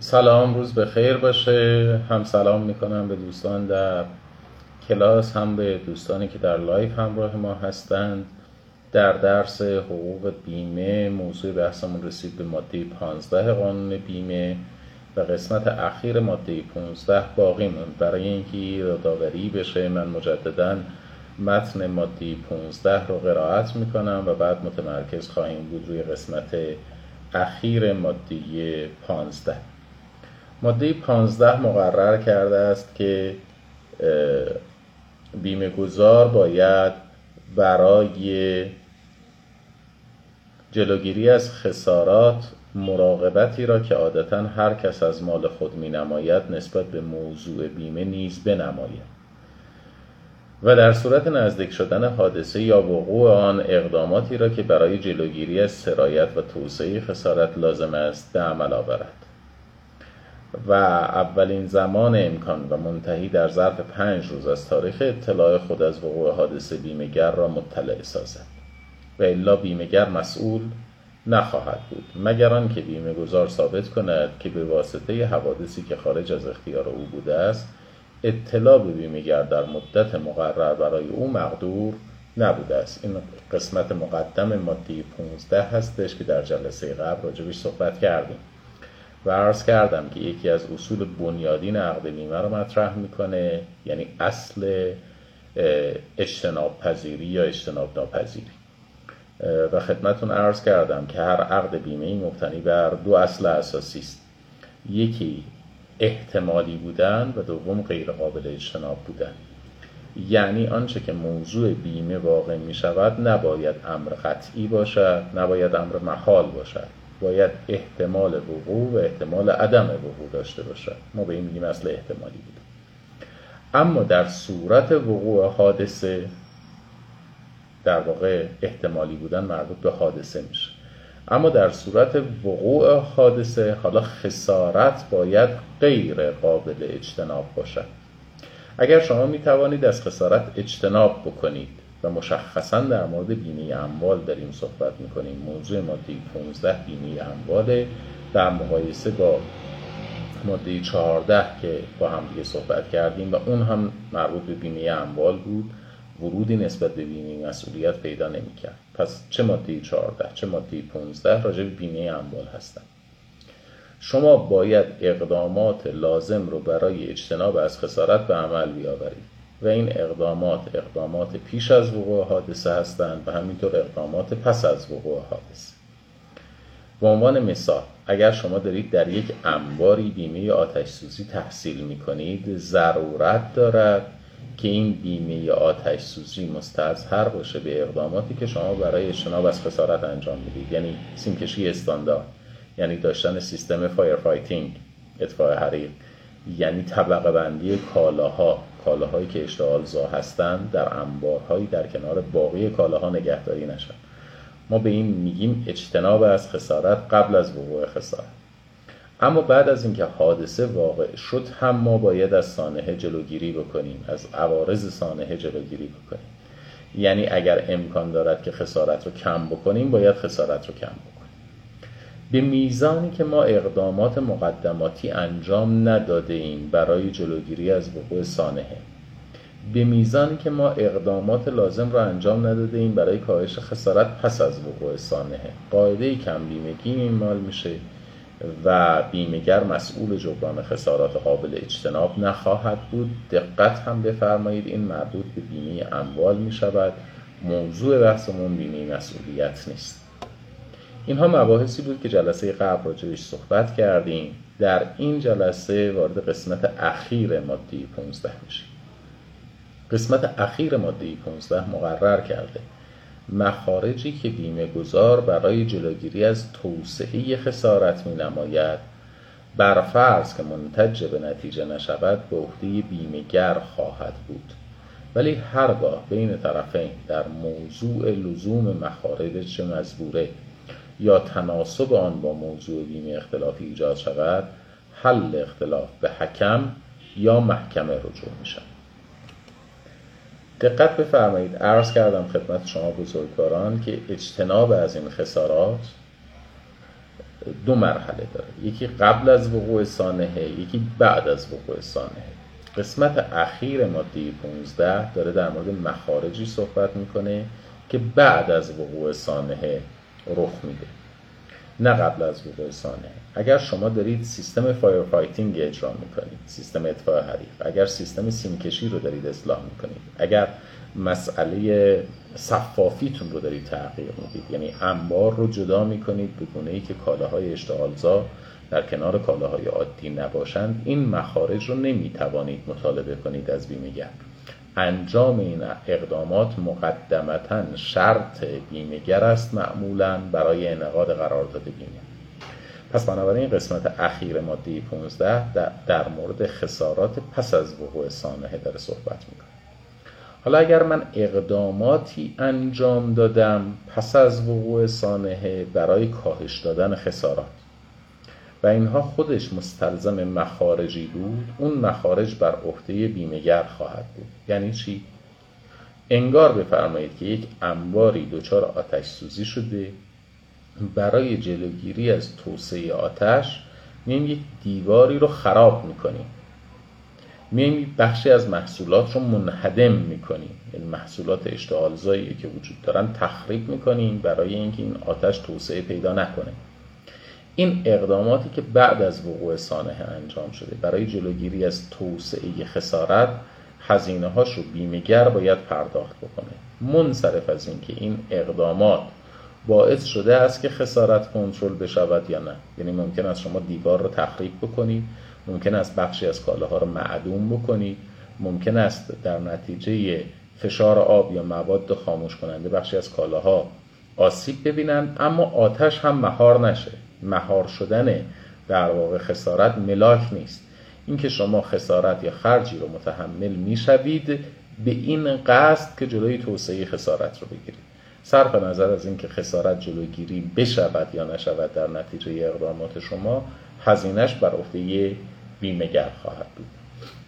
سلام روز به خیر باشه. هم سلام می‌کنم به دوستان در کلاس هم به دوستانی که در live همراه ما هستند. در درس حقوق بیمه موضوع بحثمون رسید به ماده 15 قانون بیمه و قسمت اخیر ماده 15 باقی موند. برای اینکه یادآوری بشه من مجددا متن ماده 15 رو قرائت می‌کنم و بعد متمرکز خواهیم بود روی قسمت اخیر ماده 15 ماده 15 مقرر کرده است که بیمه گذار باید برای جلوگیری از خسارات مراقبتی را که عادتا هر کس از مال خود می نماید نسبت به موضوع بیمه نیز بنماید. و در صورت نزدیک شدن حادثه یا وقوع آن اقداماتی را که برای جلوگیری از سرایت و توسعه خسارت لازم است به عمل آورد. و اولین زمان امکان و منتهی در ظرف پنج روز از تاریخ اطلاع خود از وقوع حادثه بیمهگر را مطلع سازد. و الا بیمهگر مسئول نخواهد بود مگر آنکه بیمه گذار ثابت کند که به واسطه حوادثی که خارج از اختیار او بوده است اطلاع به بیمهگر در مدت مقرر برای او مقدور نبوده است. این قسمت مقدم ماده 15 هستش که در جلسه قبل راجبش صحبت کردیم. و عرض کردم که یکی از اصول بنیادین عقد بیمه رو مطرح می‌کنه یعنی اصل اجتناب پذیری یا اجتناب ناپذیری و خدمتون عرض کردم که هر عقد بیمه مبتنی بر دو اصل اساسی است. یکی احتمالی بودن و دوم غیر قابل اجتناب بودن. یعنی آنچه که موضوع بیمه واقع می شود نباید امر قطعی باشد نباید امر محال باشد. باید احتمال وقوع و احتمال عدم وقوع داشته باشد. ما به این میگیم اصل احتمالی بود. اما در صورت وقوع حادثه در واقع احتمالی بودن مربوط به حادثه میشه. اما در صورت وقوع حادثه حالا خسارت باید غیر قابل اجتناب باشد. اگر شما می توانید از خسارت اجتناب بکنید و مشخصا در مورد بیمه اموال داریم صحبت می‌کنیم. موضوع ماده 15 بیمه اموال در مقایسه با ماده 14 که با هم دیگه صحبت کردیم و اون هم مربوط به بیمه اموال بود ورودی نسبت به بیمه مسئولیت پیدا نمی‌کرد. پس چه ماده 14 چه ماده 15 راجع به بیمه اموال هستن؟ شما باید اقدامات لازم رو برای اجتناب از خسارت به عمل بیاورید. و این اقدامات اقدامات پیش از وقوع حادثه هستند و همینطور اقدامات پس از وقوع حادثه. به عنوان مثال اگر شما دارید در یک انباری بیمه آتش سوزی تحصیل می کنید ضرورت دارد که این بیمه آتش سوزی مستظهر باشه به اقداماتی که شما برای اجتناب از خسارت انجام می‌دید یعنی سیمکشی استاندارد یعنی داشتن سیستم fire fighting اطفاء حریق یعنی طبقه بندی کالاها. کالاهایی که اشتعالزا هستند در انبارهایی در کنار باقی کالاها نگهداری نشن. ما به این میگیم اجتناب از خسارت قبل از وقوع خسارت. اما بعد از اینکه حادثه واقع شد هم ما باید از سانحه جلوگیری بکنیم از عوارض سانحه جلوگیری بکنیم. یعنی اگر امکان دارد که خسارت رو کم بکنیم باید خسارت رو کم بکنیم. به میزانی که ما اقدامات مقدماتی انجام نداده ایم برای جلوگیری از وقوع سانحه. به میزانی که ما اقدامات لازم را انجام نداده ایم برای کاهش خسارت پس از وقوع سانحه. قاعده کم بیمگی ایمال میشه و بیمهگر مسئول جبران خسارات قابل اجتناب نخواهد بود. دقت هم بفرمایید این مربوط به بیمه اموال می شود موضوع بحثمون بیمه مسئولیت نیست. اینها مباحثی بود که جلسه قبل راجبش صحبت کردیم. در این جلسه وارد قسمت اخیر ماده 15 میشیم. قسمت اخیر ماده 15 مقرر کرده. مخارجی که بیمه گذار برای جلوگیری از توسعه خسارت می نماید بر فرض که منتج به نتیجه نشود به عهده بیمهگر خواهد بود. ولی هرگاه بین طرفین در موضوع لزوم مخارج مزبوره یا تناسب آن با موضوع بیمه اختلافی ایجاد شود حل اختلاف به حکم یا محکمه رجوع می شود دقت بفرمایید. عرض کردم خدمت شما بزرگواران که اجتناب از این خسارات دو مرحله داره. یکی قبل از وقوع سانحه یکی بعد از وقوع سانحه. قسمت اخیر ماده 15 داره در مورد مخارجی صحبت می‌کنه که بعد از وقوع سانحه رخ میده. نه قبل از وقوع سانحه اگر شما دارید سیستم fire fighting اجرا می‌کنید سیستم اطفاء حریق اگر سیستم سیمکشی رو دارید اصلاح می‌کنید اگر مسئله صفافیتون رو دارید تغییر می‌دید یعنی انبار رو جدا می‌کنید به گونه ای که کالاهای اشتعالزا در کنار کالاهای عادی نباشند این مخارج رو نمی‌توانید مطالبه کنید از بیمهگر انجام این اقدامات مقدمتا شرط بیمهگر است معمولا برای انعقاد قرارداد بیمه. پس بنابراین قسمت اخیر ماده 15 در مورد خسارات پس از وقوع سانحه داره صحبت می‌کنه. حالا اگر من اقداماتی انجام دادم پس از وقوع سانحه برای کاهش دادن خسارات و اینها خودش مستلزم مخارجی بود اون مخارج بر عهده بیمهگر خواهد بود. یعنی چی؟ انگار بفرمایید که یک انباری دچار آتش سوزی شده برای جلوگیری از توسعه آتش میایم یک دیواری رو خراب می‌کنیم. میایم بخشی از محصولات رو منهدم می‌کنیم. یعنی محصولات اشتغالزایی که وجود دارن تخریب می‌کنیم برای اینکه این آتش توسعه پیدا نکنه. این اقداماتی که بعد از وقوع سانحه انجام شده برای جلوگیری از توسعه خسارت هزینه هاش رو بیمهگر باید پرداخت بکنه. منصرف از اینکه این اقدامات باعث شده است که خسارت کنترل بشود یا نه. یعنی ممکن است شما دیوار رو تخریب بکنید ممکن است بخشی از کالاها رو معدوم بکنید ممکن است در نتیجه فشار آب یا مواد خاموش کننده بخشی از کالاها آسیب ببینند اما آتش هم مهار نشه. مهار شدن در واقع خسارت ملاک نیست. اینکه شما خسارت یا خرجی رو متحمل می‌شوید به این قصد که جلوی توسعه خسارت رو بگیرید. صرف نظر از اینکه خسارت جلوگیری بشود یا نشود در نتیجه اقدامات شما هزینش بر عهده بیمهگر خواهد بود.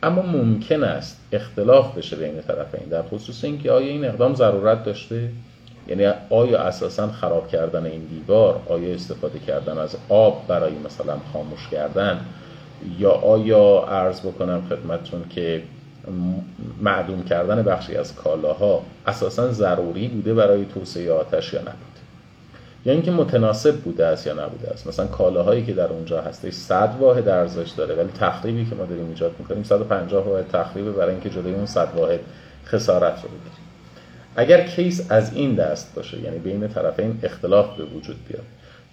اما ممکن است اختلاف بشه بین طرفین در خصوص اینکه آیا این اقدام ضرورت داشته؟ یعنی آیا اساسا خراب کردن این دیوار آیا استفاده کردن از آب برای مثلا خاموش کردن یا آیا عرض بکنم خدمتتون که معدوم کردن بخشی از کالاها اساسا ضروری بوده برای توسعه آتش یا نبود یا اینکه متناسب بوده است یا نبوده است؟ مثلا کالاهایی که در اونجا هستش 100 واحد ارزش داره ولی تخریبی که ما داریم ایجاد می‌کنیم 150 واحد تخریبه برای اینکه جلوی اون 100 واحد خسارت رو بگیریم اگر کیس از این دست باشه یعنی بین طرفین اختلاف به وجود بیاد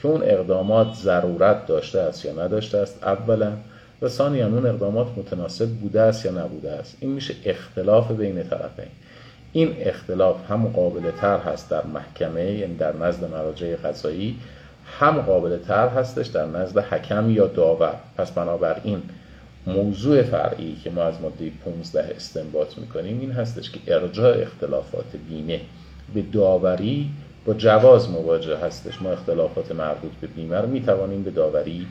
که اون اقدامات ضرورت داشته است یا نداشته است اولا و ثانیا اون اقدامات متناسب بوده است یا نبوده است. این میشه اختلاف بین طرفین این. اختلاف هم قابل تر هست در محکمه یعنی در نزد مراجع قضایی هم قابل تر هستش در نزد حکم یا داور. پس بنابراین موضوع فرعی که ما از ماده 15 استنباط می‌کنیم این هستش که ارجاع اختلافات بیمه به داوری با جواز مواجه هستش. ما اختلافات مربوط به بیمه رو می‌توانیم به داوری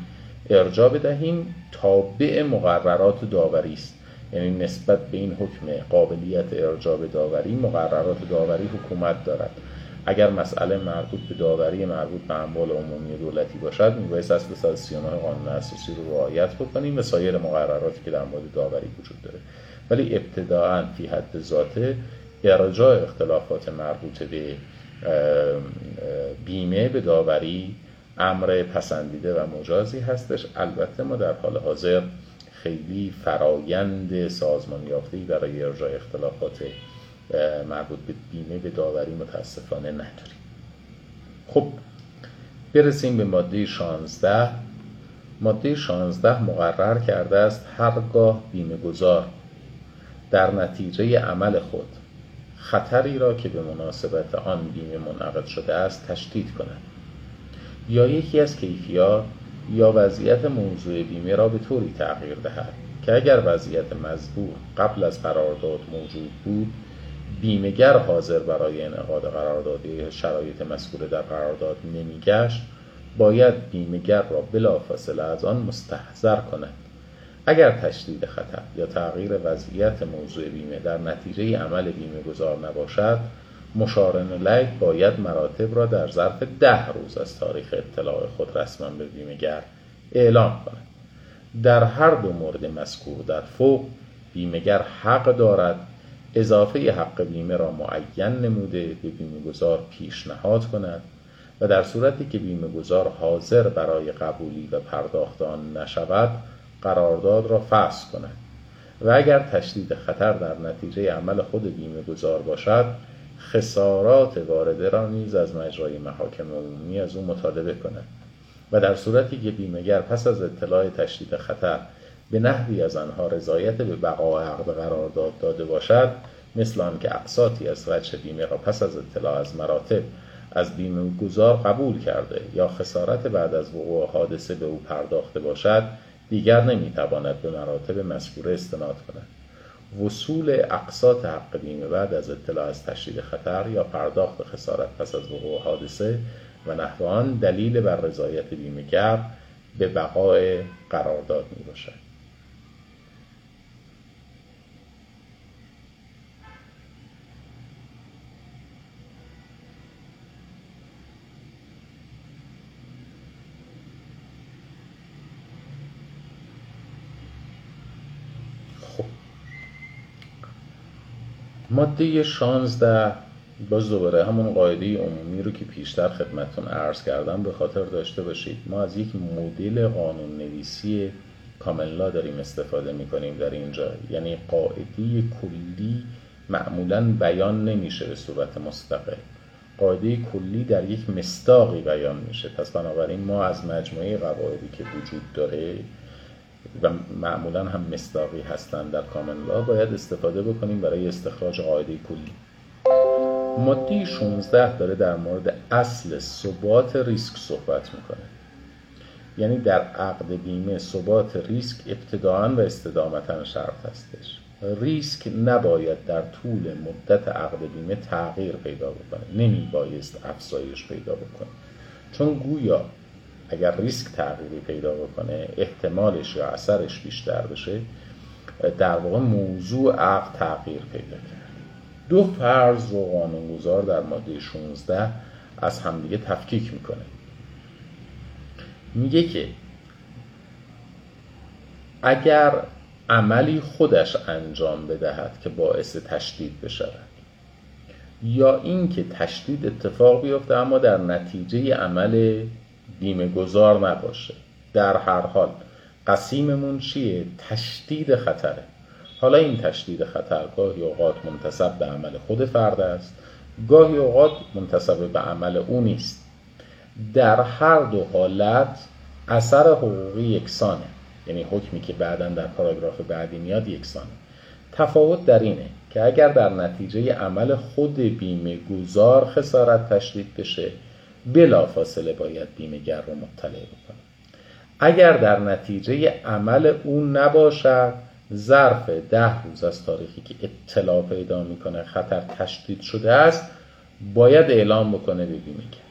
ارجاع بدهیم تابع مقررات داوری است. یعنی نسبت به این حکم قابلیت ارجاع به داوری مقررات داوری حکومت دارد. اگر مسئله مربوط به داوری مربوط به اموال عمومی دولتی باشد میبایست اصل 139 قانون اساسی رو رعایت بکنیم و سایر مقرراتی که در مورد داوری وجود داره. ولی ابتداعا فی حد ذاته ارجاع اختلافات مربوط به بیمه به داوری امر پسندیده و مجازی هستش. البته ما در حال حاضر خیلی فرایند سازمان یافته‌ای برای ارجاع اختلافات مربوط به بیمه به داوری متاسفانه نداریم. خب برسیم به ماده 16 ماده 16 مقرر کرده است هرگاه بیمه گذار. در نتیجه عمل خود خطری را که به مناسبت آن بیمه منعقد شده است تشدید کند. یا یکی از کیفیات یا وضعیت موضوع بیمه را به طوری تغییر دهد که اگر وضعیت مزبور قبل از قرارداد موجود بود بیمهگر حاضر برای انعقاد قرارداد یا شرایط مذکوره در قرارداد نمیگشت باید بیمهگر را بلافاصله از آن مستحضر کند. اگر تشدید خطر یا تغییر وضعیت موضوع بیمه در نتیجه عمل بیمه گذار نباشد مشارن لک باید مراتب را در ظرف ده روز از تاریخ اطلاع خود رسما به بیمهگر اعلام کند. در هر دو مورد مذکور در فوق بیمهگر حق دارد اضافه حق بیمه را معین نموده به بیمه گذار پیشنهاد کند و در صورتی که بیمه گذار حاضر برای قبولی و پرداخت آن نشود قرارداد را فصل کند و اگر تشدید خطر در نتیجه عمل خود بیمه گذار باشد خسارات وارده را نیز از مجرای محاکم عمومی از او مطالبه کند و در صورتی که بیمهگر پس از اطلاع تشدید خطر به نحوی از آنها رضایت به بقا عقد قرارداد داده باشد مثل آنکه اقساطی از وجه بیمه را پس از اطلاع از مراتب از بیمه گذار قبول کرده یا خسارت بعد از وقوع حادثه به او پرداخته باشد دیگر نمی‌تواند به مراتب مذکوره استناد کند. وصول اقساط حق بیمه بعد از اطلاع از تشدید خطر یا پرداخت خسارت پس از وقوع حادثه و نحو آن دلیل بر رضایت بیمهگر به بقای قرارداد می باشد ماده 16 باز دوباره همون قاعده عمومی رو که پیشتر خدمتون عرض کردم به خاطر داشته باشید. ما از یک مدل قانون نویسی کاملا داریم استفاده می‌کنیم در اینجا. یعنی قاعده کلی معمولا بیان نمیشه به صورت مستقل. قاعده کلی در یک مستاقی بیان میشه. پس بنابراین ما از مجموعه قواعدی که وجود داره و معمولا هم مصداقی هستند در کامن لا باید استفاده بکنیم برای استخراج قاعده کلی ماده 16 داره در مورد اصل ثبات ریسک صحبت می‌کنه. یعنی در عقد بیمه ثبات ریسک ابتداعا و استدامتا شرط هستش. ریسک نباید در طول مدت عقد بیمه تغییر پیدا بکنه. نمی بایست افزایش پیدا بکنه. چون گویا اگر ریسک تغییری پیدا بکنه احتمالش یا اثرش بیشتر بشه در واقع موضوع عقد تغییر پیدا کرد. دو فرض رو قانونگذار در ماده 16 از همدیگه تفکیک می‌کنه. میگه که اگر عملی خودش انجام بدهد که باعث تشدید بشود یا اینکه تشدید اتفاق بیفته اما در نتیجه عمل بیمه گذار نباشه. در هر حال قسیممون چیه؟ تشدید خطره. حالا این تشدید خطر گاهی اوقات منتصب به عمل خود فرد است گاهی اوقات منتصب به عمل او نیست. در هر دو حالت اثر حقوقی یکسانه. یعنی حکمی که بعدا در پاراگراف بعدی میاد یکسانه. تفاوت در اینه که اگر در نتیجه عمل خود بیمه گذار خسارت تشدید بشه بلا فاصله باید بیمهگر رو مطلع بکنه. اگر در نتیجه عمل او نباشد ظرف ده روز از تاریخی که اطلاع پیدا می‌کنه خطر تشدید شده است باید اعلام بکنه به بیمهگر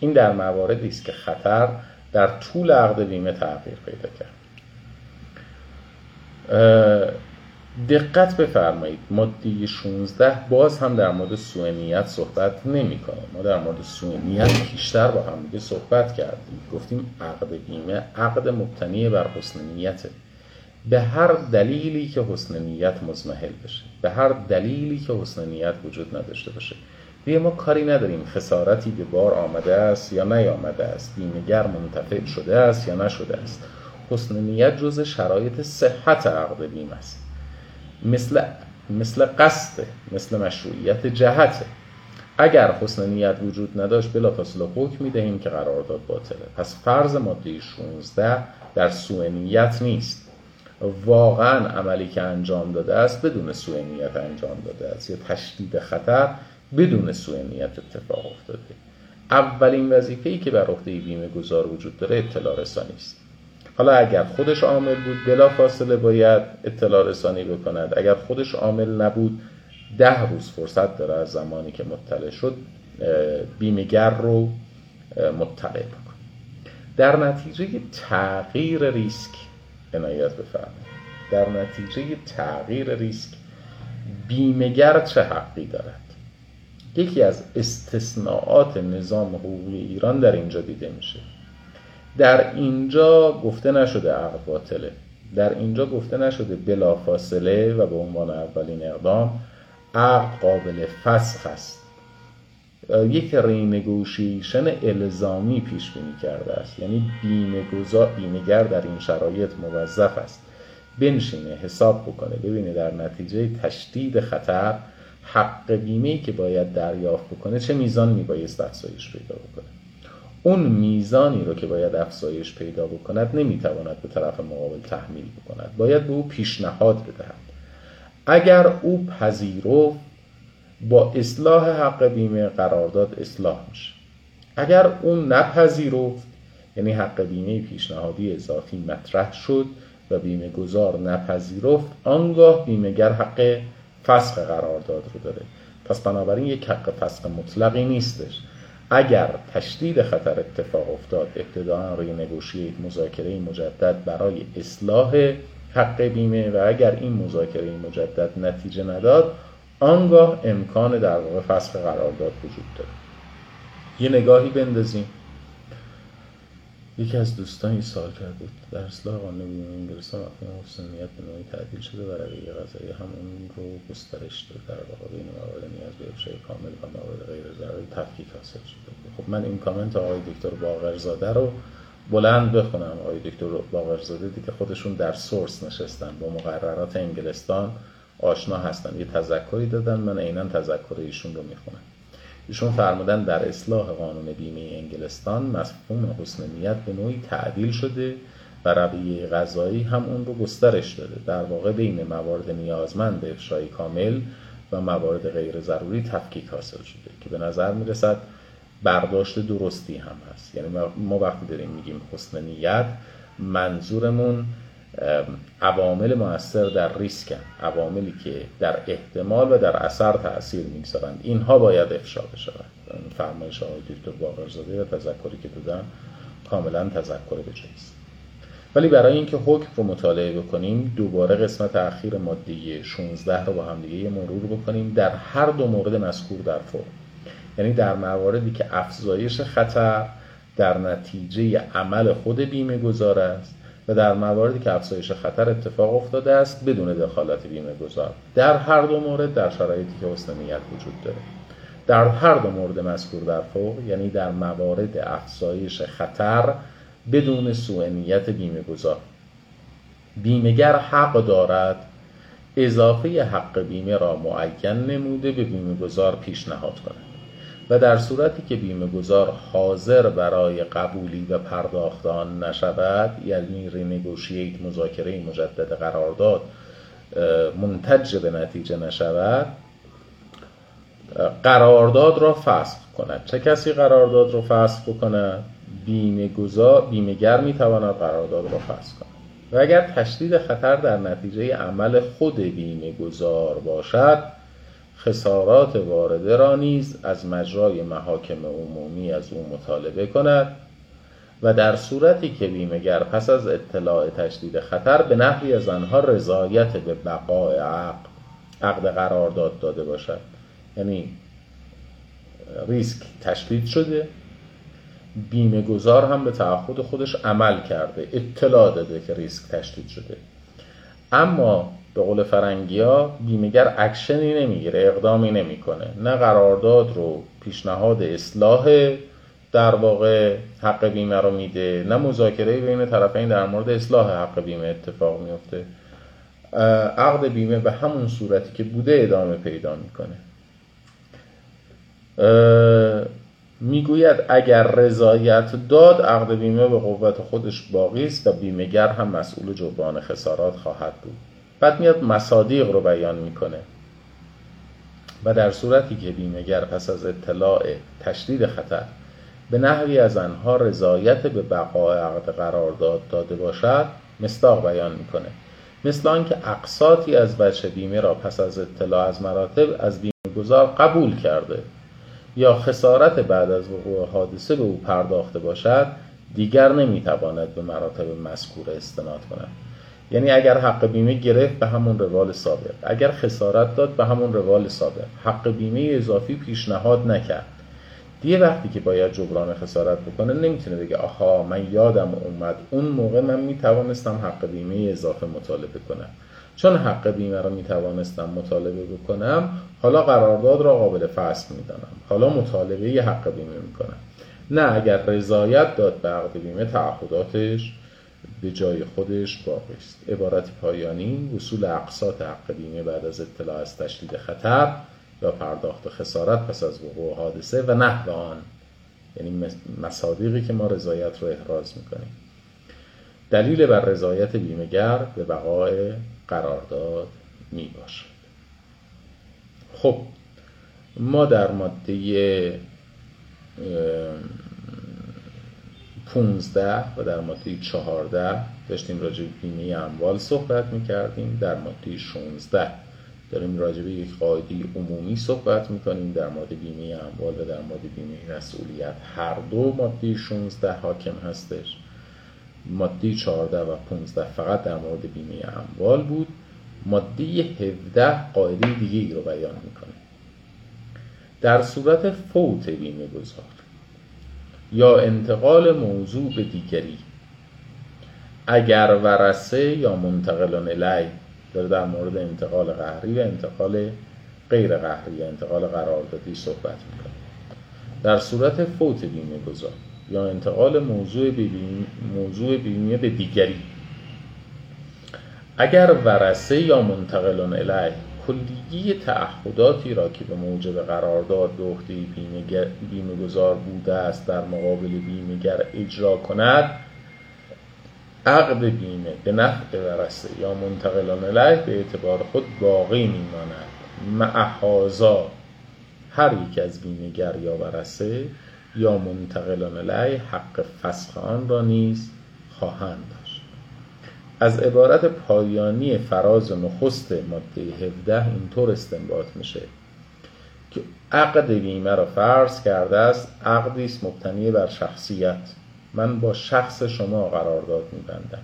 این در مواردی است که خطر در طول عقد بیمه تغییر پیدا کرد. دقت بفرمایید. ماده 16 باز هم در مورد سوء نیت صحبت نمی‌کنه ما در مورد سوء نیت بیشتر با هم دیگه صحبت کردیم. گفتیم عقد بیمه عقد مبتنی بر حسن نیته به هر دلیلی که حسن نیت مزمحل بشه به هر دلیلی که حسن نیت وجود نداشته باشه. بیا ما کاری نداریم خسارتی به بار آمده است یا نیامده است. بیمهگر منتفع شده است یا نشده است. حسن نیت جز شرایط صحت عقد بیمه است. مثل مثل قصد مثل مشروعیت جهته اگر حسن نیت وجود نداشت بلافاصله حکم می‌دهیم که قرارداد باطله. پس فرض ماده 16 در سوء نیت نیست. واقعا عملی که انجام داده است بدون سوء نیت انجام داده است. یا تشدید خطر بدون سوء نیت اتفاق افتاده. اولین وظیفه‌ای که بر عهده بیمه گذار وجود داره اطلاع رسانی است. حالا اگر خودش عامل بود بلا فاصله باید اطلاع رسانی بکند. اگر خودش عامل نبود ده روز فرصت داره از زمانی که مطلع شد بیمگر رو مطلع بکن در نتیجه تغییر ریسک عنایت بفرمایید. در نتیجه تغییر ریسک بیمگر چه حقی دارد؟ یکی از استثناعات نظام حقوقی ایران در اینجا دیده میشه. در اینجا گفته نشده عقد باطله. در اینجا گفته نشده بلافاصله و به عنوان اولین اقدام عقد قابل فسخ است. یک رینگوشیشن الزامی پیش بینی کرده است. یعنی بیمه بیمهگر در این شرایط موظف است. بنشینه حساب بکنه ببینه در نتیجه تشدید خطر حق بیمه که باید دریافت بکنه چه میزان میبایست افزایش پیدا بکنه. اون میزانی رو که باید افزایش پیدا بکند نمی‌تواند به طرف مقابل تحمیل بکند. باید به او پیشنهاد بدهد. اگر او پذیرفت با اصلاح حق بیمه قرارداد اصلاح میشه. اگر اون نپذیرفت یعنی حق بیمه پیشنهادی اضافی مطرح شد و بیمه گذار نپذیرفت آنگاه بیمهگر حق فسخ قرارداد رو داره. پس بنابراین یک حق فسخ مطلقی نیستش. اگر تشدید خطر اتفاق افتاد ابتداعا روی نگوشیت مذاکره مجدد برای اصلاح حق بیمه و اگر این مذاکره مجدد نتیجه نداد آنگاه امکان در واقع فسخ قرارداد وجود داره یه نگاهی بندازیم. یکی از دوستان این سال کرد بود در اصلاح قانون بیمه انگلستان وقتی حسنیت به نوعی تعدیل شده و روی غذایی همون رو گسترش داد در واقع بین موارد نیاز به افشای کامل و موارد غیر ضروری تفکیک حاصل شده. خب من این کامنت آقای دکتر باقرزاده رو بلند بخونم. آقای دکتر باقرزاده دیگه خودشون در سورس نشستن با مقررات انگلستان آشنا هستن. یه تذکری دادن من عینا تذکر ایشون رو می‌خونم. ایشون فرمودن در اصلاح قانون بیمه انگلستان مفهوم حسن نیت به نوعی تعدیل شده و رویه غذایی هم اون رو گسترش داده. در واقع بین موارد نیازمند افشای کامل و موارد غیر ضروری تفکیک حاصل شده که به نظر می‌رسد برداشت درستی هم هست. یعنی ما وقتی داریم میگیم حسن نیت منظورمون عوامل موثر در ریسک عواملی که در احتمال و در اثر تاثیر می‌گذارند. اینها باید افشا بشود فرمایش آقای دکتر باقرزاده و تذکری که دادن کاملا تذکر به است ولی برای اینکه حکم رو مطالعه بکنیم دوباره قسمت اخیر ماده 16 رو با هم دیگه مرور بکنیم. در هر دو مورد مذکور در فرم. یعنی در مواردی که افزایش خطر در نتیجه عمل خود بیمه گذار است. و در مواردی که افزایش خطر اتفاق افتاده است بدون دخالت بیمه گذار. در هر دو مورد در شرایطی که حسن نیت وجود داره. در هر دو مورد مذکور در فوق یعنی در موارد افزایش خطر بدون سوء نیت بیمه گذار. بیمهگر حق دارد اضافه حق بیمه را معین نموده به بیمه گذار پیشنهاد کند. و در صورتی که بیمه گذار حاضر برای قبولی و پرداخت آن نشود یعنی رینگوشیت مذاکره مجدد قرارداد منتج به نتیجه نشود قرارداد را فسخ کند. چه کسی قرارداد را فسخ بکند؟ بیمه گذار بیمهگر می‌تواند قرارداد را فسخ کند. و اگر تشدید خطر در نتیجه عمل خود بیمه گذار باشد خسارات وارده را نیز از مجرای محاکم عمومی از او مطالبه کند و در صورتی که بیمهگر پس از اطلاع تشدید خطر به نحوی از آنها رضایت به بقای عقد عقد قرارداد داده باشد. یعنی ریسک تشدید شده بیمه گذار هم به تعهد خودش عمل کرده اطلاع داده که ریسک تشدید شده. اما به قول فرنگی ها بیمهگر اکشنی نمی‌گیره اقدامی نمی‌کنه. نه قرارداد رو پیشنهاد اصلاح در واقع حق بیمه رو میده نه مذاکره بین طرفین در مورد اصلاح حق بیمه اتفاق میفته عقد بیمه به همون صورتی که بوده ادامه پیدا می‌کنه. می‌گوید اگر رضایت داد عقد بیمه به قوت خودش باقی است و بیمهگر هم مسئول جبران خسارات خواهد بود. بعد میاد مصادیق رو بیان می‌کنه. و در صورتی که بیمهگر پس از اطلاع تشدید خطر به نحوی از آنها رضایت به بقای عقد قرارداد داده باشد مصداق بیان می‌کنه. مثل آنکه اقساطی از بچه بیمه را پس از اطلاع از مراتب از بیمه گذار قبول کرده یا خسارت بعد از وقوع حادثه به او پرداخته باشد دیگر نمی‌تواند به مراتب مذکور استناد کند. یعنی اگر حق بیمه گرفت به همون روال سابق. اگر خسارت داد به همون روال سابق. حق بیمه اضافی پیشنهاد نکرد. دیگه وقتی که باید جبران خسارت بکنه نمی‌تونه بگه آها من یادم اومد. اون موقع من می‌توانستم حق بیمه اضافه مطالبه کنم. چون حق بیمه رو می‌توانستم مطالبه بکنم حالا قرارداد را قابل فصل می‌دانم. حالا مطالبه حق بیمه می‌کنم. نه اگر رضایت داد به عقد بیمه تعهداتش به جای خودش باقی است. عبارت پایانی وصول اقساط حق بیمه بعد از اطلاع از تشدید خطر یا پرداخت خسارت پس از وقوع حادثه و نحو آن یعنی مصادیقی که ما رضایت رو احراز می‌کنیم. دلیل بر رضایت بیمهگر به بقای قرارداد می باشد خب ما در ماده 15 و در ماده 14 داشتیم راجع به بیمه اموال صحبت می کردیم در ماده 16 داریم راجع به یک قاعده عمومی صحبت می کنیم در ماده بیمه اموال و در ماده بیمه مسئولیت. هر دو ماده 16 حاکم هستش. ماده 14 و 15 فقط در مورد بیمه اموال بود. ماده 17 قاعده دیگه ای رو بیان می‌کنه در صورت فوت بیمه گذار یا انتقال موضوع به دیگری. اگر ورسه یا منتقلان الی داره در مورد انتقال قهری و انتقال غیر قهری یا انتقال قراردادی صحبت می‌کنه. در صورت فوت بیمه گذار یا انتقال موضوع بیمه, موضوع بیمه به دیگری. اگر ورسه یا منتقلان الی کلیه تعهداتی را که به موجب قرارداد به عهده بیمه گذار بوده است در مقابل بیمهگر اجرا کند عقد بیمه به نفع ورسه یا منتقلان الیه به اعتبار خود باقی میماند. معهازا هر یک از بیمهگر یا ورسه یا منتقلان الیه حق فسخ آن را نیز خواهند از عبارت پایانی فراز نخست ماده 17 اینطور استنباط میشه که عقد بیمه را فرض کرده است عقدی است مبتنی بر شخصیت. من با شخص شما قرارداد میبندم.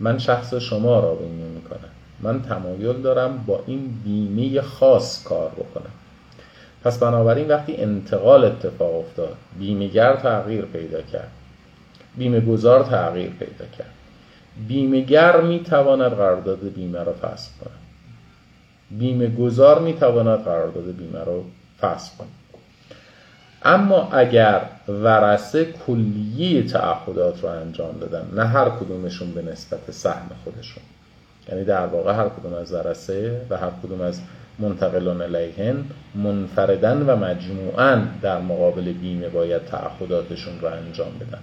من شخص شما را بیمه می‌کنم. من تمایل دارم با این بیمه خاص کار بکنم. پس بنابراین وقتی انتقال اتفاق افتاد بیمهگر تغییر پیدا کرد. بیمه گذار تغییر پیدا کرد. بیمهگر می‌تواند قرارداد بیمه را فسخ کند. بیمه گذار می‌تواند قرارداد بیمه را فسخ کند. اما اگر ورسه کلیه تعهدات رو انجام دادن نه هر کدومشون به نسبت سهم خودشون. یعنی در واقع هر کدوم از ورسه و هر کدوم از منتقلان الیهن منفردن و مجموعا در مقابل بیمه باید تعهداتشون رو انجام بدن.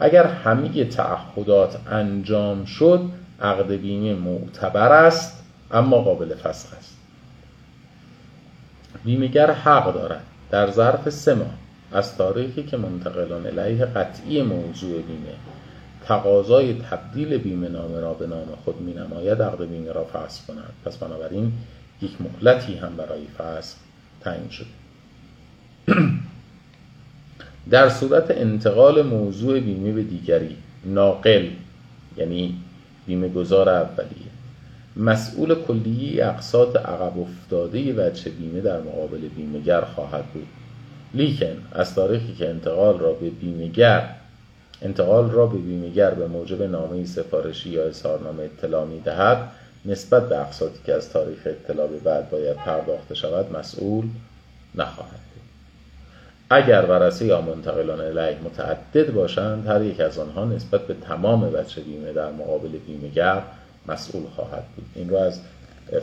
اگر همه تعهدات انجام شد عقد بیمه معتبر است اما قابل فسخ است. بیمهگر حق دارد در ظرف سه ماه از تاریخی که منتقلان علیه قطعی موضوع بیمه تقاضای تبدیل بیمه نامه را به نام خود می نماید عقد بیمه را فصل کنند. پس بنابراین یک مهلتی هم برای فصل تعیین شده. در صورت انتقال موضوع بیمه به دیگری ناقل یعنی بیمه گذار اولیه. مسئول کلی اقساط عقب افتاده وجه بیمه در مقابل بیمهگر خواهد بود. لیکن از تاریخی که انتقال را به بیمهگر انتقال را به بیمهگر به موجب نامه سفارشی یا اظهارنامه اطلاع می دهد نسبت به اقساطی که از تاریخ اطلاع به بعد باید پرداخته شود مسئول نخواهد اگر ورسه یا منتقلان علیه متعدد باشند هر یک از آنها نسبت به تمام بچه بیمه در مقابل بیمهگر مسئول خواهد بود. این رو از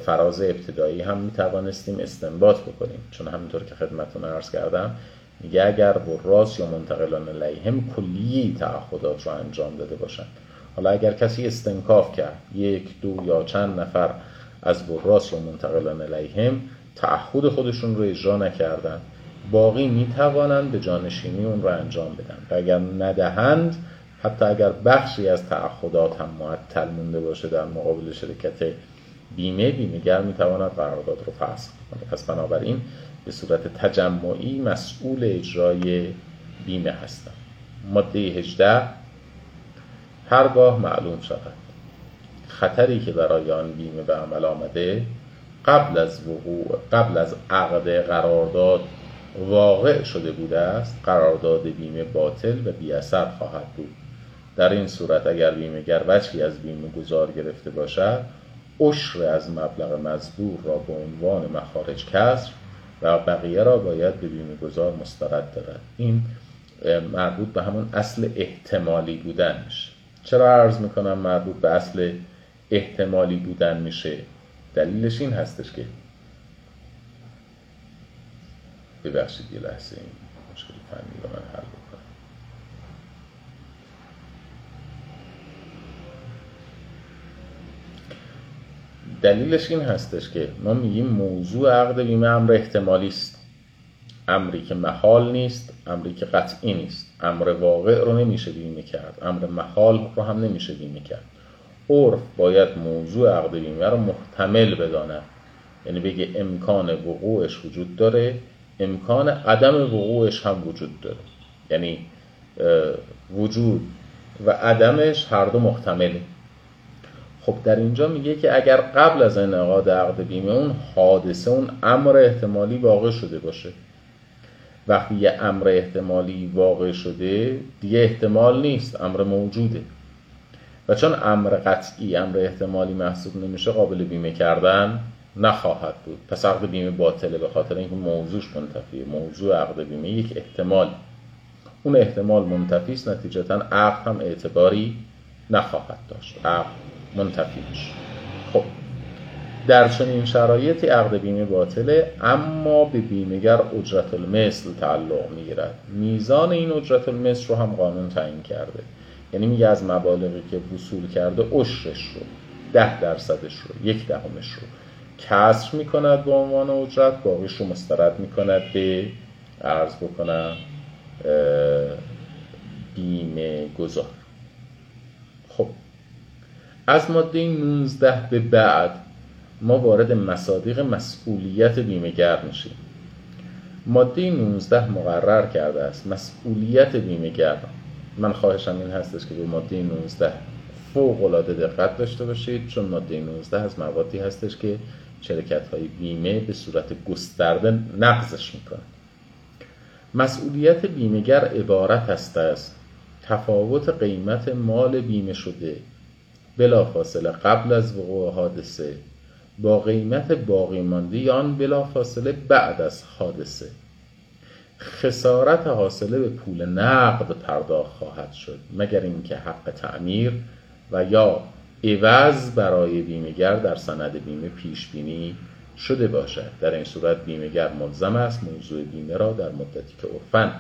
فراز ابتدایی هم می توانستیم استنباط بکنیم. چون همینطور که خدمتون عرض کردم میگه اگر براس یا منتقلان هم کلی تعهدات رو انجام داده باشند. حالا اگر کسی استنکاف کرد یک دو یا چند نفر از براس یا منتقلان هم تعهد خودشون رو اجرا نکردن باقی می توانند به جانشینی اون رو انجام بدن. و اگر ندهند حتی اگر بخشی از تعهدات هم معطل مونده باشه در مقابل شرکت بیمه بیمهگر می‌تواند قرارداد رو فسخ کنه. پس بنابراین به صورت تجمعی مسئول اجرای بیمه هستم ماده 18 هرگاه معلوم شود خطری که برای آن بیمه به عمل آمده قبل از وقوع قبل از عقد قرارداد واقع شده بوده است قرارداد بیمه باطل و بی اثر خواهد بود. در این صورت اگر بیمهگر وجهی از بیمه گذار گرفته باشد عشر از مبلغ مزبور را به عنوان مخارج کسر و بقیه را باید به بیمه گذار مسترد دارد. این مربوط به همون اصل احتمالی بودن میشه. چرا عرض می‌کنم مربوط به اصل احتمالی بودن میشه؟ دلیلش این هستش که ببخشید یه لحظه این مشکل فنی رو من حل بکنم. دلیلش این هستش که ما میگیم موضوع عقد بیمه امر احتمالی است. امری که محال نیست امری که قطعی نیست. امر واقع رو نمیشه بیمه کرد. امر محال رو هم نمیشه بیمه کرد. عرف باید موضوع عقد بیمه رو محتمل بداند. یعنی بگه امکان وقوعش وجود داره. امکان عدم وقوعش هم وجود داره. یعنی وجود و عدمش هر دو محتمله. خب در اینجا میگه که اگر قبل از انعقاد عقد بیمه اون حادثه اون امر احتمالی واقع شده باشه. وقتی یه امر احتمالی واقع شده دیگه احتمال نیست امر موجوده. و چون امر قطعی امر احتمالی محسوب نمیشه قابل بیمه کردن نخواهد بود. پس عقد بیمه باطله به خاطر اینکه موضوعش منتفیه موضوع عقد بیمه یک احتمال. اون احتمال منتفی است نتیجتا عقد هم اعتباری نخواهد داشت. عقد منتفی خب. در چنین شرایطی عقد بیمه باطله اما به بیمهگر اجرت المثل تعلق می‌گیرد. میزان این اجرت المثل رو هم قانون تعیین کرده. یعنی میگه از مبالغی که وصول کرده عشرش رو ده درصدش رو یک دهمش رو. کسر می‌کند به عنوان اجرت باقیش رو مسترد می‌کند به عرض بکنم بیمه گذار. خب از ماده 19 به بعد ما وارد مصادیق مسئولیت بیمهگر میشیم. ماده 19 مقرر کرده است مسئولیت بیمهگر من خواهشم این هستش که به ماده 19 فوق العاده دقت داشته باشید چون ماده 19 از موادی هستش که شرکت های بیمه به صورت گسترده نقضش می‌کنن. مسئولیت بیمهگر عبارت است از تفاوت قیمت مال بیمه شده بلافاصله قبل از وقوع حادثه با قیمت باقی مانده یا آن بلافاصله بعد از حادثه. خسارت حاصله به پول نقد پرداخت خواهد شد مگر اینکه حق تعمیر و یا عوض برای بیمهگر در سند بیمه پیش بینی شده باشد. در این صورت بیمهگر ملزم است موضوع بیمه را در مدتی که عرفا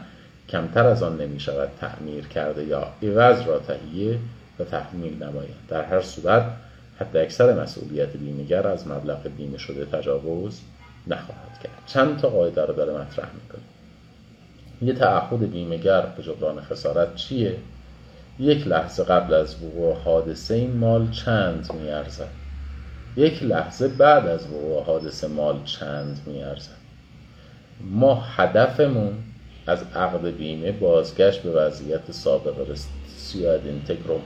کمتر از آن نمی شود تعمیر کرده یا عوض را تهیه و تحمیل نماید. در هر صورت حتی اکثر مسئولیت بیمهگر از مبلغ بیمه شده تجاوز نخواهد کرد. چند تا قاعده رو داره مطرح می‌کنه. یه تعهد بیمهگر به جبران خسارت چیه؟ یک لحظه قبل از وقوع حادثه این مال چند میارزد؟ یک لحظه بعد از وقوع حادثه مال چند میارزد؟ ما هدفمون از عقد بیمه بازگشت به وضعیت سابق سیاد اینتگرو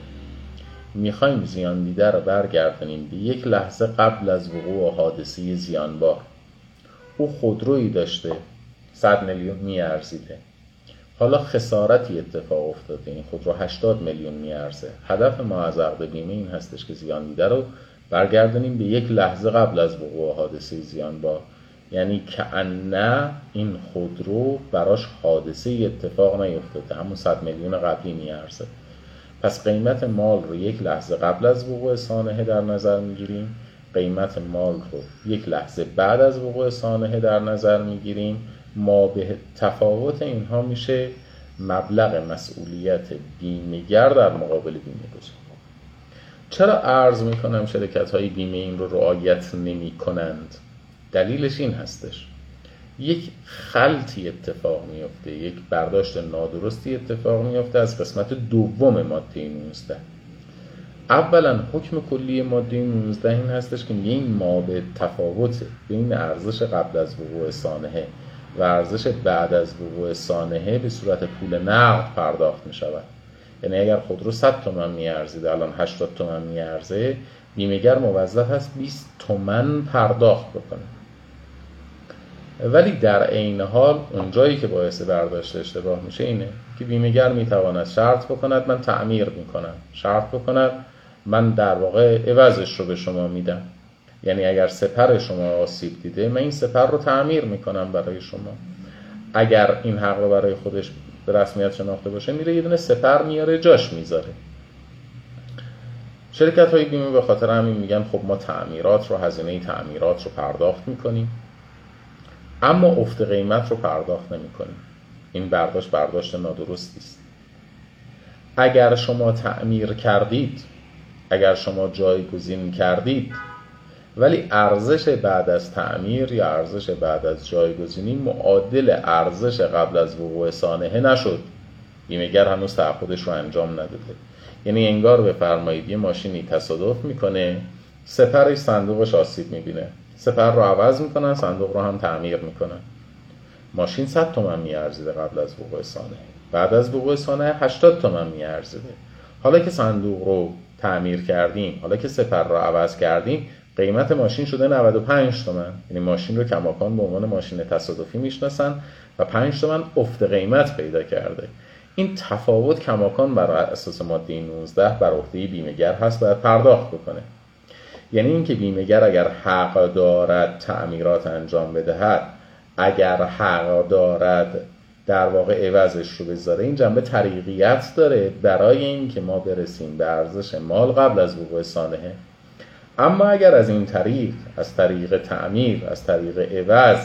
می‌خوایم زیان دیده رو برگردانیم به یک لحظه قبل از وقوع حادثه زیانبار. او خودرویی داشته صد میلیون میارزیده. حالا خسارتی اتفاق افتاده. این خودرو 80 میلیون میارزه. هدف ما از عقد بیمه این هستش که زیان دیده رو برگردانیم به یک لحظه قبل از وقوع حادثه زیانبار یعنی که نه این خودرو براش حادثه اتفاق نیفتاده. همون 100 میلیون قبلی میارزه. پس قیمت مال رو یک لحظه قبل از وقوع سانحه در نظر می‌گیریم. قیمت مال رو یک لحظه بعد از وقوع سانحه در نظر می‌گیریم. ما به تفاوت اینها میشه مبلغ مسئولیت بیمهگر در مقابل بیمه گذار چرا عرض می‌کنم شرکت های بیمه این رو رعایت نمی کنند دلیلش این هستش. یک خلطی اتفاق میفته یک برداشت نادرستی اتفاق میفته از قسمت دوم ماده 19 اولا حکم کلی ماده 19 این هستش که میگه این ما به تفاوت بین ارزش قبل از وقوع سانحه و ارزش بعد از وقوع سانحه به صورت پول نقد پرداخت می شود یعنی اگر خودرو 100 تومن میارزید الان 80 تومن میارزه بیمهگر موظف هست 20 تومن پرداخت بکنه. ولی در عین حال اونجایی که باعث برداشت اشتباه میشه اینه که بیمهگر می‌تواند شرط بکند من تعمیر می‌کنم. شرط بکند من در واقع عوضش رو به شما میدم. یعنی اگر سپر شما آسیب دیده من این سپر رو تعمیر می‌کنم برای شما. اگر این حق رو برای خودش به رسمیت شناخته باشه میره یه دونه سپر میاره جاش می‌ذاره. شرکت های بیمه به خاطر همین میگن خب ما تعمیرات رو هزینه تعمیرات رو پرداخت می‌کنیم. اما افت قیمت رو پرداخت نمی‌کنیم. این برداشت برداشت نادرستی است. اگر شما تعمیر کردید اگر شما جایگزین کردید ولی ارزش بعد از تعمیر یا ارزش بعد از جایگزینی معادل ارزش قبل از وقوع سانحه نشد. بیمهگر هنوز تعهدش رو انجام نداده. یعنی انگار بفرمایید یه ماشینی تصادف می‌کنه سپرش صندوقش آسیب می‌بینه. سپر رو عوض می‌کنن صندوق رو هم تعمیر می‌کنن. ماشین 100 تومن میارزیده قبل از وقوع سانحه. بعد از وقوع سانحه 80 تومن میارزیده. حالا که صندوق رو تعمیر کردیم حالا که سپر رو عوض کردیم قیمت ماشین شده 95 تومن. یعنی ماشین رو کماکان به عنوان ماشین تصادفی می‌شناسن و 5 تومن افت قیمت پیدا کرده. این تفاوت کماکان بر اساس ماده 19 بر عهده بیمهگر هست باید پرداخت بکنه. یعنی اینکه بیمهگر اگر حق دارد تعمیرات انجام بدهد اگر حق دارد در واقع عوضش رو بذاره این جنبه طریقیت داره برای اینکه ما برسیم به ارزش مال قبل از وقوع سانحه اما اگر از این طریق از طریق تعمیر از طریق عوض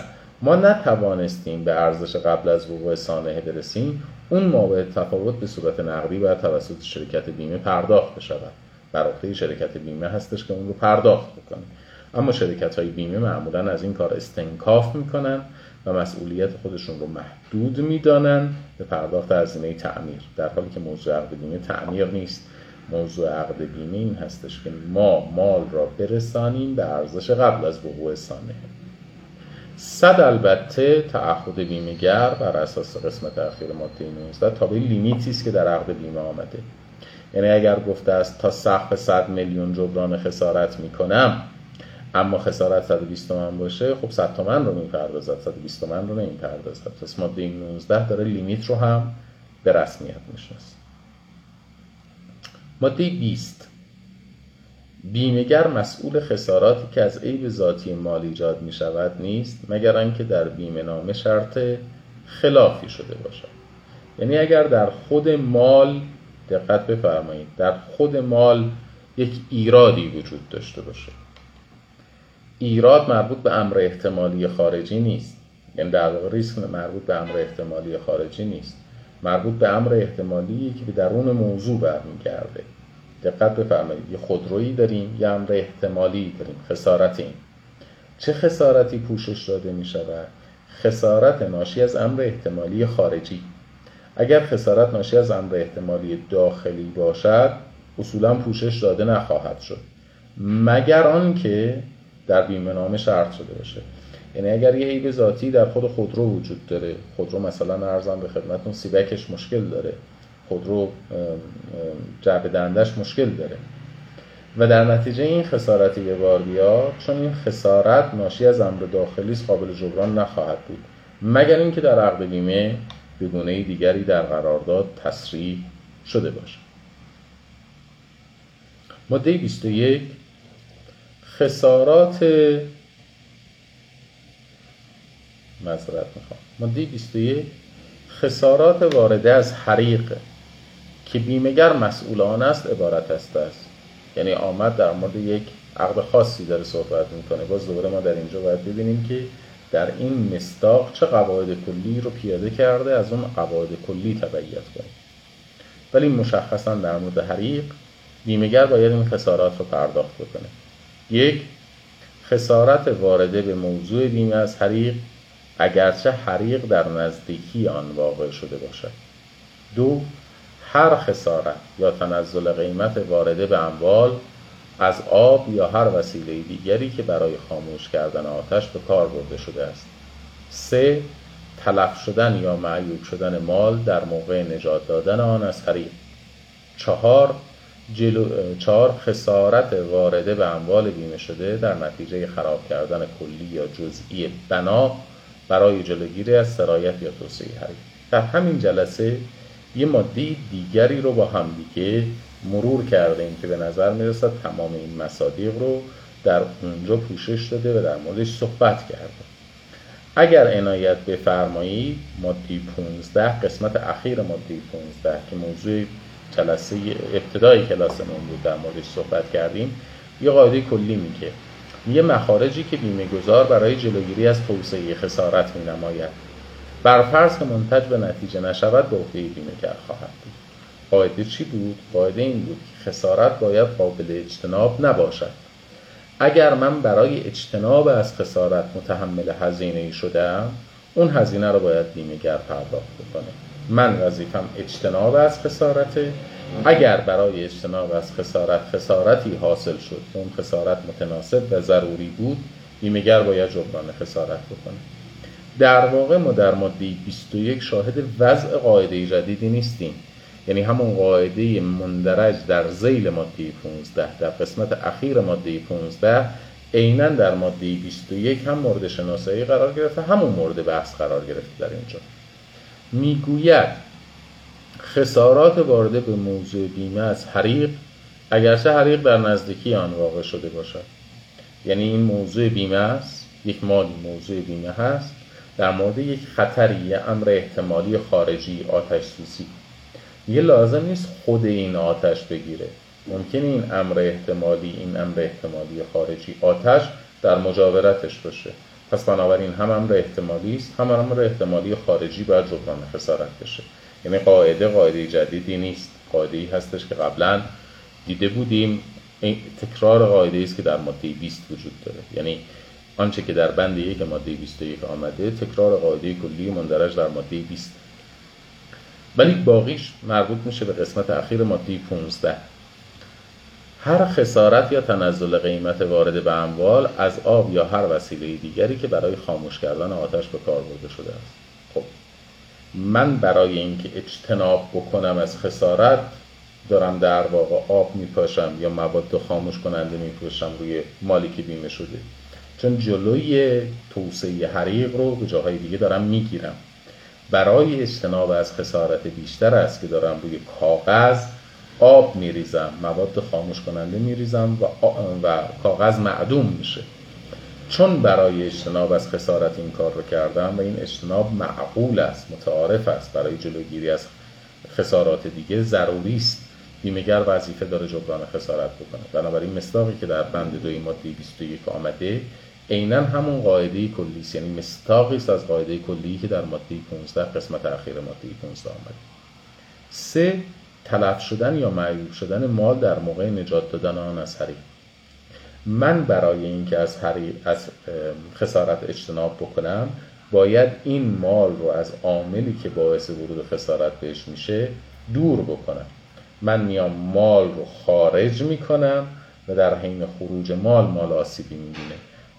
ما نتوانستیم به ارزش قبل از وقوع سانحه برسیم اون موارد تفاوت به صورت نقدی باید توسط شرکت بیمه پرداخت بشود. بر عهده شرکت بیمه هستش که اون رو پرداخت بکنه. اما شرکت های بیمه معمولا از این کار استنکاف می‌کنن و مسئولیت خودشون رو محدود می‌دانن به پرداخت هزینه تعمیر در حالی که موضوع عقد بیمه تعمیر نیست. موضوع عقد بیمه این هستش که ما مال را برسانیم به ارزش قبل از وقوع سانحه. صد البته تعهد بیمهگر بر اساس قسمت اخیر ماده 19 تابع لیمیتی است که در عقد بیمه آمده. یعنی اگر گفته است تا سقف 100 میلیون جبران خسارت می‌کنم اما خسارت 120 تومن باشه خب 100 تومن رو می‌پردازد. 120 تومن رو نمی‌پردازد. پس ماده 19 داره لیمیت رو هم به رسمیت می‌شناسه. ماده 20 بیمهگر مسئول خساراتی که از عیب ذاتی مال ایجاد می شود نیست مگر آنکه در بیمه نامه شرط خلافی شده باشد. یعنی اگر در خود مال دقت بفرمایید در خود مال یک ایرادی وجود داشته باشه. ایراد مربوط به امر احتمالی خارجی نیست. یعنی در واقع ریسک مربوط به امر احتمالی خارجی نیست. مربوط به امر احتمالی که به درون موضوع برمیگرده. دقت بفرمایید یه خودرویی داریم یه امر احتمالی داریم خسارتی چه خسارتی پوشش داده می شود خسارت ناشی از امر احتمالی خارجی. اگر خسارت ناشی از امر احتمالی داخلی باشد اصولا پوشش داده نخواهد شد. مگر آنکه در بیمه نامه شرط شده باشه. یعنی اگر یه عیب ذاتی در خود خودرو وجود داره خودرو مثلا ارزم به خدمتتون سیبکش مشکل داره. خودرو جعبه دندش مشکل داره. و در نتیجه این خسارتی به بار بیاد چون این خسارت ناشی از امر داخلی قابل جبران نخواهد بود. مگر اینکه در عقد بیمه به دیگری در قرارداد تصریح شده باشه ماده 21 خسارات مذارت می‌خوام. ماده 21 خسارات وارده از حریق که بیمهگر مسئول آن است عبارت است است یعنی آمد در مورد یک عقد خاصی داره صحبت می‌کنه. باز دوباره ما در اینجا باید ببینیم که در این مستاق چه قواعد کلی رو پیاده کرده از اون قواعد کلی تبعیت کنیم ولی مشخصا در مورد حریق بیمهگر باید این خسارات رو پرداخت بکنه. یک خسارت وارده به موضوع بیمه از حریق اگرچه حریق در نزدیکی آن واقع شده باشد. دو هر خسارت یا تنزل قیمت وارده به اموال از آب یا هر وسیله دیگری که برای خاموش کردن آتش به کار برده شده است. سه تلف شدن یا معیوب شدن مال در موقع نجات دادن آن از حریق. چهار جلو... چهار خسارت وارده به اموال بیمه شده در نتیجه خراب کردن کلی یا جزئی بنا برای جلوگیری از سرایت یا توسعه حریم در همین جلسه یه ماده دیگری رو با هم دیگه مرور کردیم که به نظر می‌رسد تمام این مصادیق رو در اونجا پوشش داده و در موردش صحبت کرده. اگر عنایت بفرمایید ماده 15 قسمت اخیر ماده 15 که موضوع جلسه ابتدای کلاسمون بود در موردش صحبت کردیم یه قاعده کلی میگه. یه مخارجی که بیمه گذار برای جلوگیری از توسعه خسارت می نماید بر فرض که منتج به نتیجه نشود به عهده بیمه گر خواهد بود. قاعده چی بود؟ قاعده این بود که خسارت باید قابل اجتناب نباشد. اگر من برای اجتناب از خسارت متحمل هزینه شدم اون هزینه رو باید بیمهگر پرداخت بکنه. من وظیفم اجتناب از خسارته اگر برای اجتناب از خسارت خسارتی حاصل شد اون خسارت متناسب و ضروری بود بیمهگر باید جبران خسارت بکنه. در واقع ما در ماده 21 شاهد وضع قاعده جدیدی نیستیم. یعنی همون قاعده مندرج در زیل ماده 15 در قسمت اخیر ماده 15 عینا در ماده 21 هم مورد شناسایی قرار گرفته همون مورد بحث قرار گرفته در اینجا. می‌گوید خسارات وارده به موضوع بیمه از حریق اگرچه حریق در نزدیکی آن واقع شده باشد. یعنی این موضوع بیمه است یک مالی موضوع بیمه هست در مورد یک خطری امر احتمالی خارجی آتش سوزی. یه لازم نیست خود این آتش بگیره. ممکن این امر احتمالی این امر احتمالی خارجی آتش در مجاورتش باشه. پس بنابراین هم امر احتمالی است هم امر احتمالی خارجی باید جبران خسارت بشه. یعنی قاعده قاعده جدیدی نیست. قاعده هستش که قبلا دیده بودیم. این تکرار قاعده است که در ماده 20 وجود داره. یعنی آنچه که در بند یک ماده 21 آمده تکرار قاعده کلی مندرج در ماده 20 ولی باقیش مربوط میشه به قسمت اخیر ماده 15 هر خسارت یا تنزل قیمت وارد به اموال از آب یا هر وسیله دیگری که برای خاموش کردن آتش به کار برده شده است. من برای اینکه اجتناب بکنم از خسارت دارم در واقع آب میپاشم یا مواد خاموش کننده میپاشم روی مالی که بیمه شده. چون جلوی توسعه حریق رو به جاهای دیگه دارم می‌گیرم. برای اجتناب از خسارت بیشتر است که دارم روی کاغذ آب میریزم مواد خاموش کننده میریزم و, و کاغذ معدوم میشه. چون برای اجتناب از خسارت این کار رو کردم و این اجتناب معقول است متعارف است برای جلوگیری از خسارات دیگه ضروری است. بیمهگر وظیفه داره جبران خسارت بکنه. بنابراین مصداقی که در بند دوی ماده 21 آمده عینا همون قاعده کلی است. یعنی مستاقی است از قاعده کلی که در ماده 15 قسمت اخیر ماده 15 آمده. سه تلف شدن یا معیوب شدن مال در موقع نجات دادن آن از حریق من برای اینکه از از خسارت اجتناب بکنم باید این مال رو از عاملی که باعث ورود خسارت بهش میشه دور بکنم. من میام مال رو خارج می‌کنم و در حین خروج مال مال آسیبی می‌بینه.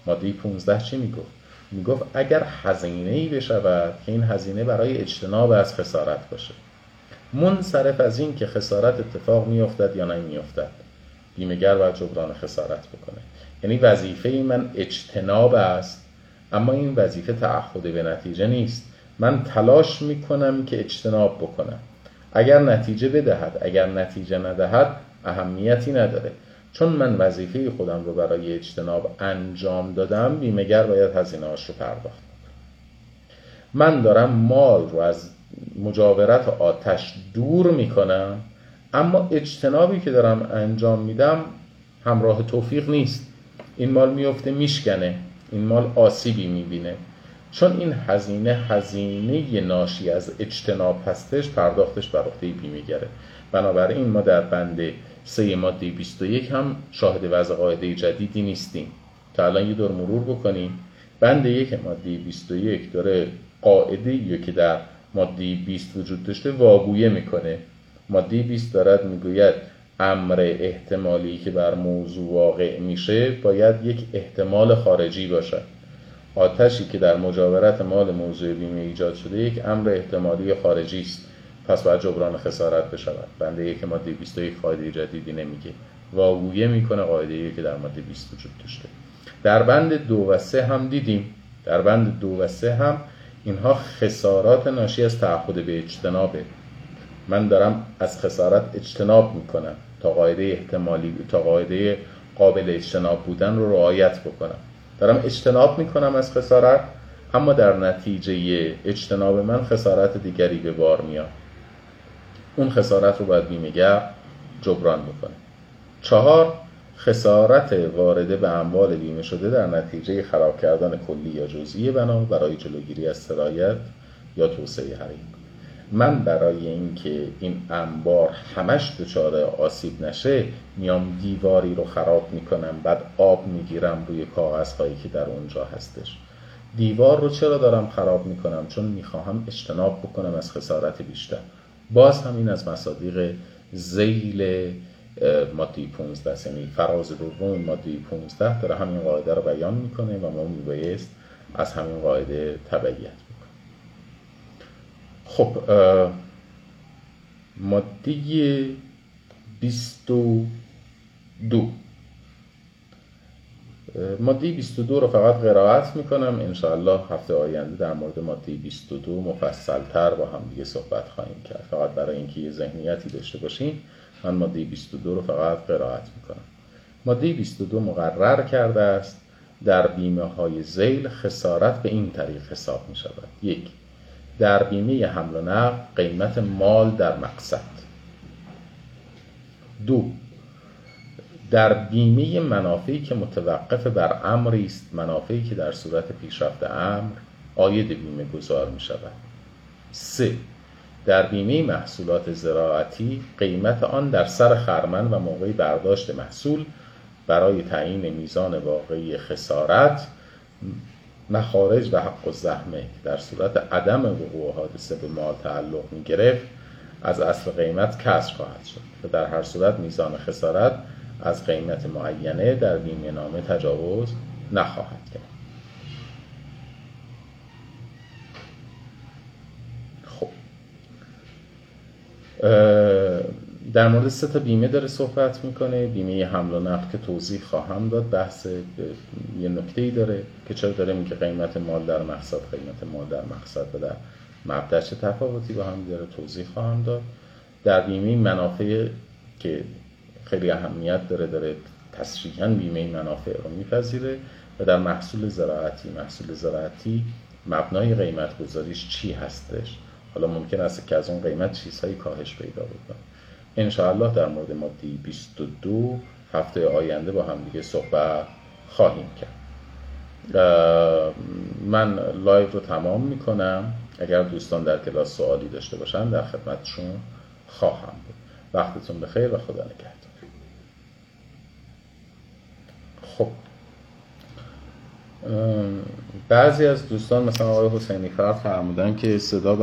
ماده 15 چی می‌گفت؟ می‌گفت اگر هزینه ای بشود که این هزینه برای اجتناب از خسارت باشه. منصرف از این که خسارت اتفاق میافتد یا نمیافتد. بیمهگر باید جبران خسارت بکنه. یعنی وظیفه من اجتناب است اما این وظیفه تعهد به نتیجه نیست. من تلاش می‌کنم که اجتناب بکنم. اگر نتیجه بدهد اگر نتیجه ندهد اهمیتی نداره. چون من وظیفه خودم رو برای اجتناب انجام دادم بیمهگر باید هزینه رو پرداخت من دارم مال رو از مجاورت آتش دور می‌کنم. اما اجتنابی که دارم انجام میدم همراه توفیق نیست. این مال میفته میشکنه. این مال آسیبی می‌بینه. چون این هزینه هزینه ناشی از اجتناب هستش پرداختش بر عهده بیمهگره بنابراین ما در بند سه ماده 21 هم شاهد وضع قاعده جدیدی نیستیم. تا الان یه دور مرور بکنیم. بند یک ماده 21 داره قاعده که در ماده 20 وجود داشته واگویه می‌کنه. ماده 20 دارد می‌گوید امر احتمالی که بر موضوع واقع میشه باید یک احتمال خارجی باشد. آتشی که در مجاورت مال موضوع بیمه ایجاد شده یک امر احتمالی خارجی است. پس باید جبران خسارت بشود. بنده یک ماده 21 قاعده جدیدی نمیگه. واگویه می‌کنه قاعده که در ماده 20 وجود داشته. در بند دو و سه هم دیدیم. در بند دو و سه هم اینها خسارات ناشی از تعهد به اجتنابه من دارم از خسارت اجتناب می‌کنم تا قاعده احتمالی تا قاعده قابل اجتناب بودن رو رعایت بکنم. دارم اجتناب می‌کنم از خسارت اما در نتیجه اجتناب من خسارت دیگری به بار میاد. اون خسارت رو باید بیمهگر جبران بکنه. چهار خسارت وارده به اموال بیمه شده در نتیجه خراب کردن کلی یا جزئی بنا برای جلوگیری از سرایت یا توسعه حریم. من برای اینکه این انبار همش دچار آسیب نشه میام دیواری رو خراب می‌کنم بعد آب می‌گیرم روی کاغذهایی که در اونجا هستش. دیوار رو چرا دارم خراب می‌کنم؟ چون می‌خواهم اجتناب بکنم از خسارت بیشتر. باز هم این از مصادیق زیل ماده 15 یعنی فراز دوم ماده 15 داره همین قاعده رو بیان می‌کنه و ما میبایست از همین قاعده تبعیت. خب ماده 22 ماده 22 رو فقط قرائت می‌کنم. انشاءالله هفته آینده در مورد ماده 22 مفصلتر با هم دیگه صحبت خواهیم کرد. فقط برای اینکه یه ذهنیتی داشته باشین من ماده 22 رو فقط قرائت می‌کنم. ماده 22 مقرر کرده است در بیمه های زیل خسارت به این طریق حساب می شود یک در بیمه حمل و نقل قیمت مال در مقصد. دو در بیمه منافعی که متوقف بر امری است منافعی که در صورت پیشرفت امر آید بیمه گذار می شود. سه در بیمه محصولات زراعتی قیمت آن در سر خرمن و موقع برداشت محصول برای تعیین میزان واقعی خسارت مخارج و حق و زحمه. در صورت عدم وقوع حادثه به مال تعلق می گرفت از اصل قیمت کسر خواهد شد و در هر صورت میزان خسارت از قیمت معینه در بیمه نامه تجاوز نخواهد کرد. خب. در مورد سه تا بیمه داره صحبت می‌کنه. بیمه حمل و نقل که توضیح خواهم داد بحث یه نکته ای داره که چرا داره میگه قیمت مال در مقصد قیمت مال در مقصد و در مبدع چه تفاوتی با هم داره توضیح خواهم داد. در بیمه منافع که خیلی اهمیت داره داره تصریحا بیمه منافع رو میپذیره و در محصول زراعتی محصول زراعتی مبنای قیمت گذاریش چی هستش؟ حالا ممکن است که از اون قیمت چیزهایی کاهش پیدا بکنه. انشاءالله در مورد ماده 22 هفته آینده با هم دیگه صحبت خواهیم کرد. من live رو تمام می‌کنم. اگر دوستان در کلاس سوالی داشته باشن در خدمتشون خواهم بود. وقتتون بخیر و خدا نگهدار. خب. بعضی از دوستان مثلا آقای حسینی فرد فرمودن که صدا